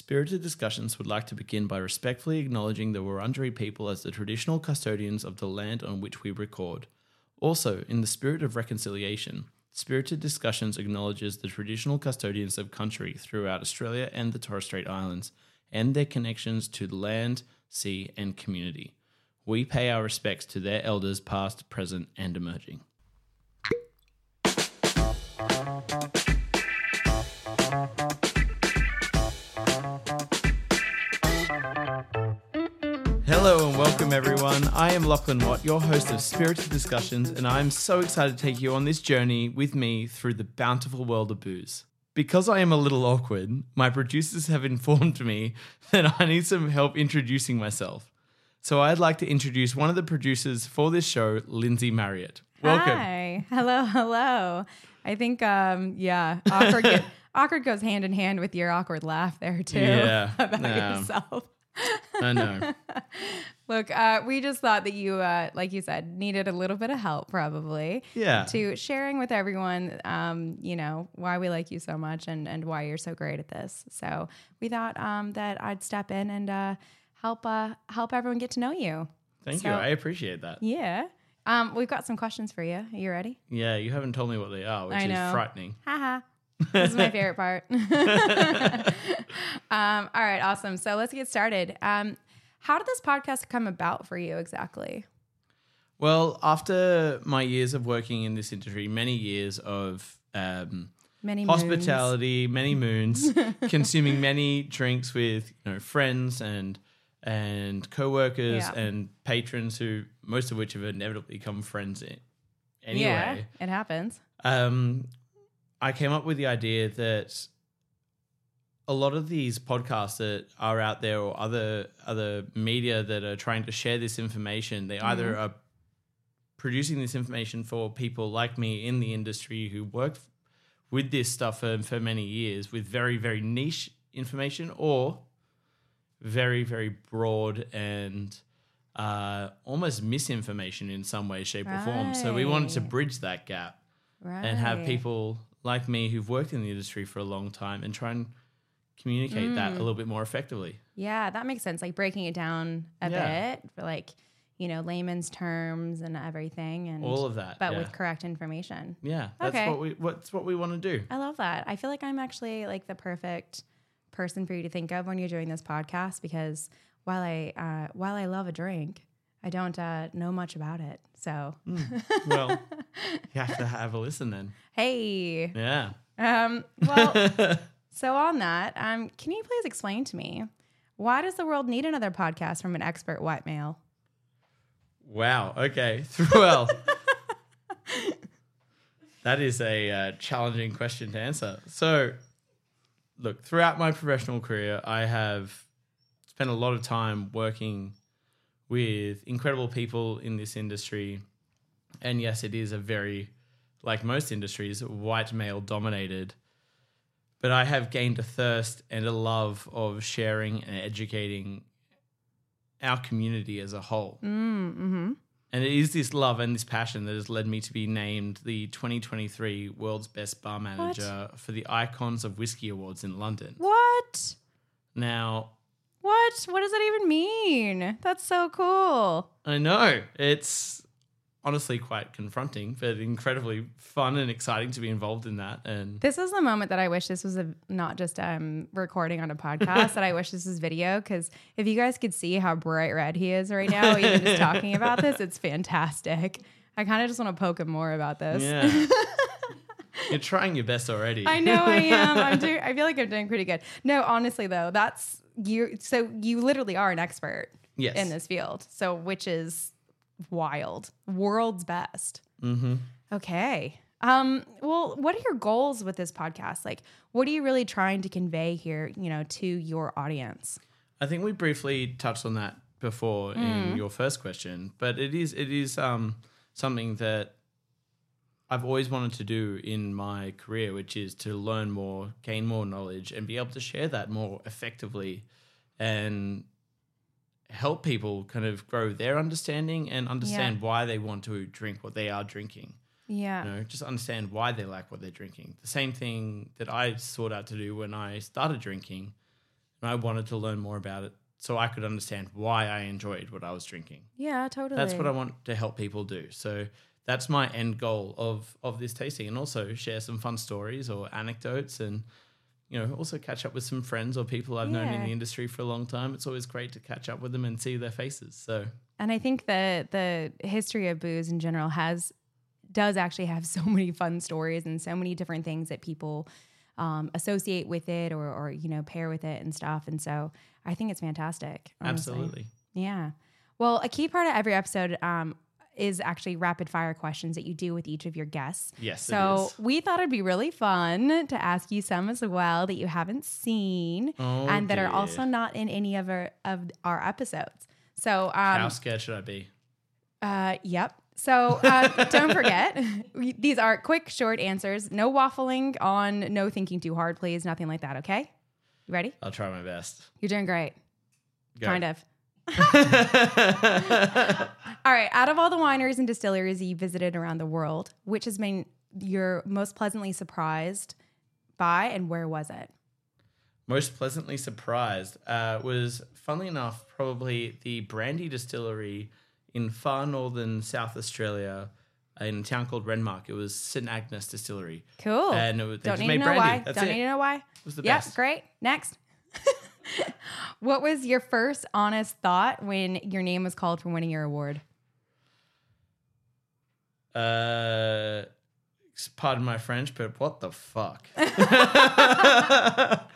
Spirited Discussions would like to begin by respectfully acknowledging the Wurundjeri people as the traditional custodians of the land on which we record. Also, in the spirit of reconciliation, Spirited Discussions acknowledges the traditional custodians of country throughout Australia and the Torres Strait Islands and their connections to the land, sea, and community. We pay our respects to their elders, past, present, and emerging. Hello and welcome, everyone. I am Lachlan Watt, your host of Spirited Discussions, and I'm so excited to take you on this journey with me through the bountiful world of booze. Because I am a little awkward, my producers have informed me that I need some help introducing myself. So I'd like to introduce one of the producers for this show, Lindsay Marriott. Welcome. Hi. Hello. Hello. I think, um, yeah, awkward, go- awkward goes hand in hand with your awkward laugh there too. Yeah. about Yeah. yourself. I know. Look, uh, we just thought that you, uh, like you said, needed a little bit of help, probably. Yeah. To sharing with everyone, um, you know, why we like you so much and and why you're so great at this. So we thought um, that I'd step in and uh, help uh, help everyone get to know you. Thank So- you. I appreciate that. Yeah. Um, we've got some questions for you. Are you ready? Yeah, you haven't told me what they are, which is frightening. Haha. This is my favorite part. um, all right, awesome. So let's get started. Um, how did this podcast come about for you exactly? Well, after my years of working in this industry, many years of um, Many moons. hospitality, many moons, consuming many drinks with you know friends and and coworkers Yeah. and patrons who most of which have inevitably become friends i- anyway. Yeah, it happens. um, I came up with the idea that a lot of these podcasts that are out there or other other media that are trying to share this information, they either are producing this information for people like me in the industry who worked with this stuff for, for many years with very very niche information or very very broad and uh, almost misinformation in some way shape or form. So we wanted to bridge that gap Right. and have people like me who've worked in the industry for a long time and try and communicate that a Mm. little bit more effectively. Yeah, that makes sense. Like breaking it down a Yeah. bit for like, you know, layman's terms and everything and All of that. but yeah. with correct information. yeah, that's Okay. what we what's what we want to do. I love that. I feel like I'm actually like the perfect person for you to think of when you're doing this podcast because while I uh, while I love a drink, I don't uh, know much about it. So well, you have to have a listen then. hey, Yeah. um, well, so on that, um, can you please explain to me why does the world need another podcast from an expert white male? Wow. Okay. Well, that is a uh, challenging question to answer. So, look, throughout my professional career, I have spent a lot of time working with incredible people in this industry. And yes, it is a very, like most industries, white male dominated. But I have gained a thirst and a love of sharing and educating our community as a whole. Mm, hmm And it is this love and this passion that has led me to be named the 2023 World's Best Bar Manager for the Icons of Whiskey Awards in London. What? Now, What? What does that even mean? That's so cool. I know it's honestly quite confronting, but incredibly fun and exciting to be involved in that. And This is the moment that I wish this was a, not just um, recording on a podcast, that I wish this was video. Because if you guys could see how bright red he is right now, even just talking about this, it's fantastic. I kind of just want to poke him more about this. yeah, you're trying your best already. I know I am. I'm doing. I feel like I'm doing pretty good. No, honestly though, that's you. So you literally are an expert yes. in this field. So which is wild, world's best. Mm-hmm. Okay. Um, well, what are your goals with this podcast? Like, what are you really trying to convey here, you know, to your audience? I think we briefly touched on that before in your first question, but it is it is um, something that I've always wanted to do in my career, which is to learn more, gain more knowledge, and be able to share that more effectively, and help people kind of grow their understanding and understand why they want to drink what they are drinking. Yeah. You know, just understand why they like what they're drinking. The same thing that I sought out to do when I started drinking and I wanted to learn more about it so I could understand why I enjoyed what I was drinking. Yeah, totally. That's what I want to help people do. So that's my end goal of of this tasting, and also share some fun stories or anecdotes, and you know, also catch up with some friends or people I've known in the industry for a long time. It's always great to catch up with them and see their faces. So And I think that the history of booze in general has does actually have so many fun stories and so many different things that people um, associate with it or, or you know pair with it and stuff. And so I think it's fantastic. honestly. absolutely. Yeah. Well, a key part of every episode um, is actually rapid fire questions that you do with each of your guests. Yes, So we thought it'd be really fun to ask you some as well that you haven't seen Oh, and that are also not in any of our of our episodes. So um, How scared should I be? uh, yep. So uh, don't forget, these are quick, short answers. No waffling on, no thinking too hard, please. Nothing like that. Okay. You ready? I'll try my best. You're doing great. Go. Kind of. All right. Out of all the wineries and distilleries you visited around the world, which has been your most pleasantly surprised by, and where was it? Most pleasantly surprised uh, was, funnily enough, probably the brandy distillery in far northern South Australia in a town called Renmark. It was St Agnes Distillery. Cool. And it was- they Don't just made brandy. why. That's Don't it. need to know why. It was the Yep. best. Great. Next. what was your first honest thought when your name was called for winning your award? Uh, pardon my French, but what the fuck? that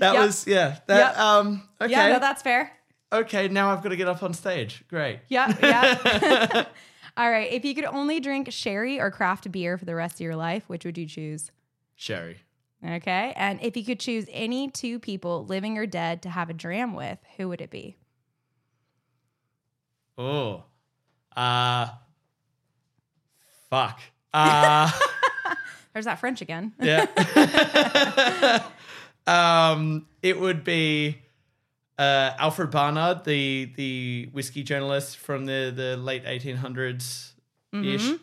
Yep. was yeah. That Yep. um. Okay. Yeah, no, that's fair. okay. Now I've got to get up on stage. Great. Yeah, yeah. All right. If you could only drink sherry or craft beer for the rest of your life, which would you choose? Sherry. Okay. And if you could choose any two people, living or dead, to have a dram with, who would it be? Oh. Uh. Fuck. Uh. There's that French again. yeah. um. It would be. Uh, Alfred Barnard, the the whiskey journalist from the, the late 1800s ish,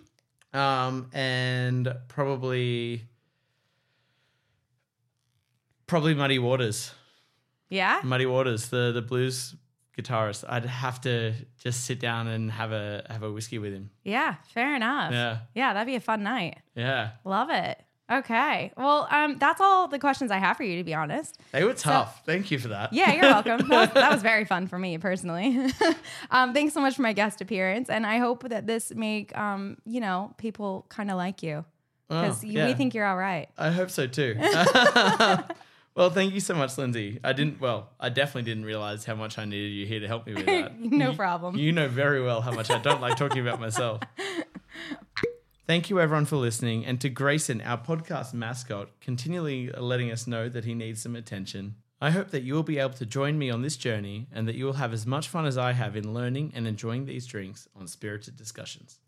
um, and probably probably Muddy Waters. Yeah. Muddy Waters, the the blues guitarist. I'd have to just sit down and have a have a whiskey with him. Yeah. Fair enough. Yeah, Yeah, that'd be a fun night. yeah. Love it. Okay. Well, um, that's all the questions I have for you, to be honest. They were tough. Thank you for that. Yeah, you're welcome. that, was, that was very fun for me personally. um, thanks so much for my guest appearance, and I hope that this make um, you know people kind of like you because Oh, we think you're all right. I hope so too. well, thank you so much, Lindsay. I didn't. Well, I definitely didn't realize how much I needed you here to help me with that. No You- problem. You know very well how much I don't like talking about myself. Thank you, everyone, for listening, and to Grayson, our podcast mascot, continually letting us know that he needs some attention. I hope that you will be able to join me on this journey and that you will have as much fun as I have in learning and enjoying these drinks on Spirited Discussions.